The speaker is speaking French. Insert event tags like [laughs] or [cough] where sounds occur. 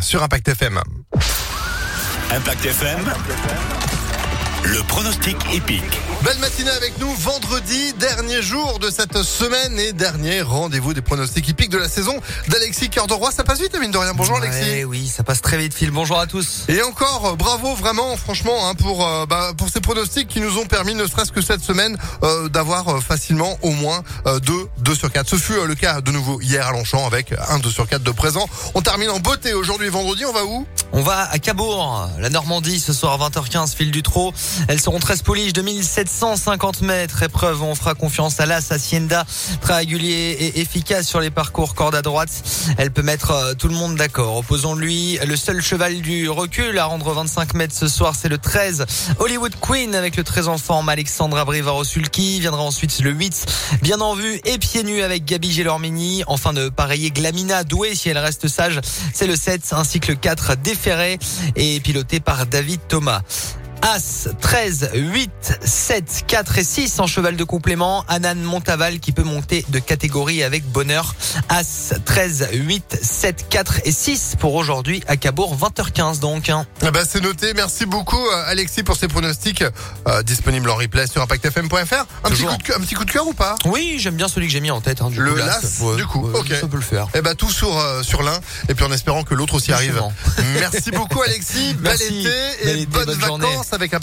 sur Impact FM. Impact FM. Le pronostic épique. Belle matinée avec nous, vendredi, dernier jour de cette semaine et dernier rendez-vous des pronostics hippiques de la saison d'Alexis Cœur de Roi. Ça passe vite, mine de rien. Bonjour Alexis. Oui, ça passe très vite, Phil. Bonjour à tous. Et encore, euh, bravo vraiment, franchement, hein, pour euh, bah, pour ces pronostics qui nous ont permis, ne serait-ce que cette semaine, euh, d'avoir euh, facilement au moins euh, 2, 2 sur 4. Ce fut le cas de nouveau hier à Longchamp avec un 2 sur 4 de présent. On termine en beauté aujourd'hui vendredi, on va où? On va à Cabourg, la Normandie, ce soir à 20h15, fil du trot. Elles seront 13 pouliches de 1750 mètres. Épreuve, on fera confiance à l'As Hacienda, très régulier et efficace sur les parcours corde à droite. Elle peut mettre euh, tout le monde d'accord. Opposons-lui le seul cheval du recul à rendre 25 mètres ce soir, c'est le 13 Hollywood Queen avec le très en forme Alexandra Brivarosulki. Viendra ensuite le 8 bien en vue et pieds nus avec Gabi Gélormini. Enfin de pareiller Glamina douée si elle reste sage. C'est le 7 ainsi que le 4 et piloté par David Thomas. As 13, 8, 7, 4 et 6 en cheval de complément. Anan Montaval qui peut monter de catégorie avec bonheur. As 13, 8, 7, 4 et 6 pour aujourd'hui à Cabourg 20h15 donc. Eh ben, c'est noté. Merci beaucoup euh, Alexis pour ces pronostics euh, disponibles en replay sur impactfm.fr. Un petit, coup de, cœur- un petit coup de cœur ou pas? Oui, j'aime bien celui que j'ai mis en tête. hein, du Le coup, ouais, du coup, ok. Ça peut le faire. Eh ben tout sur euh, sur l'un et puis en espérant que l'autre aussi arrive. Merci beaucoup Alexis. [laughs] Bel Merci. été et Bel été, bonnes bonne journée. Vacances avec Impact.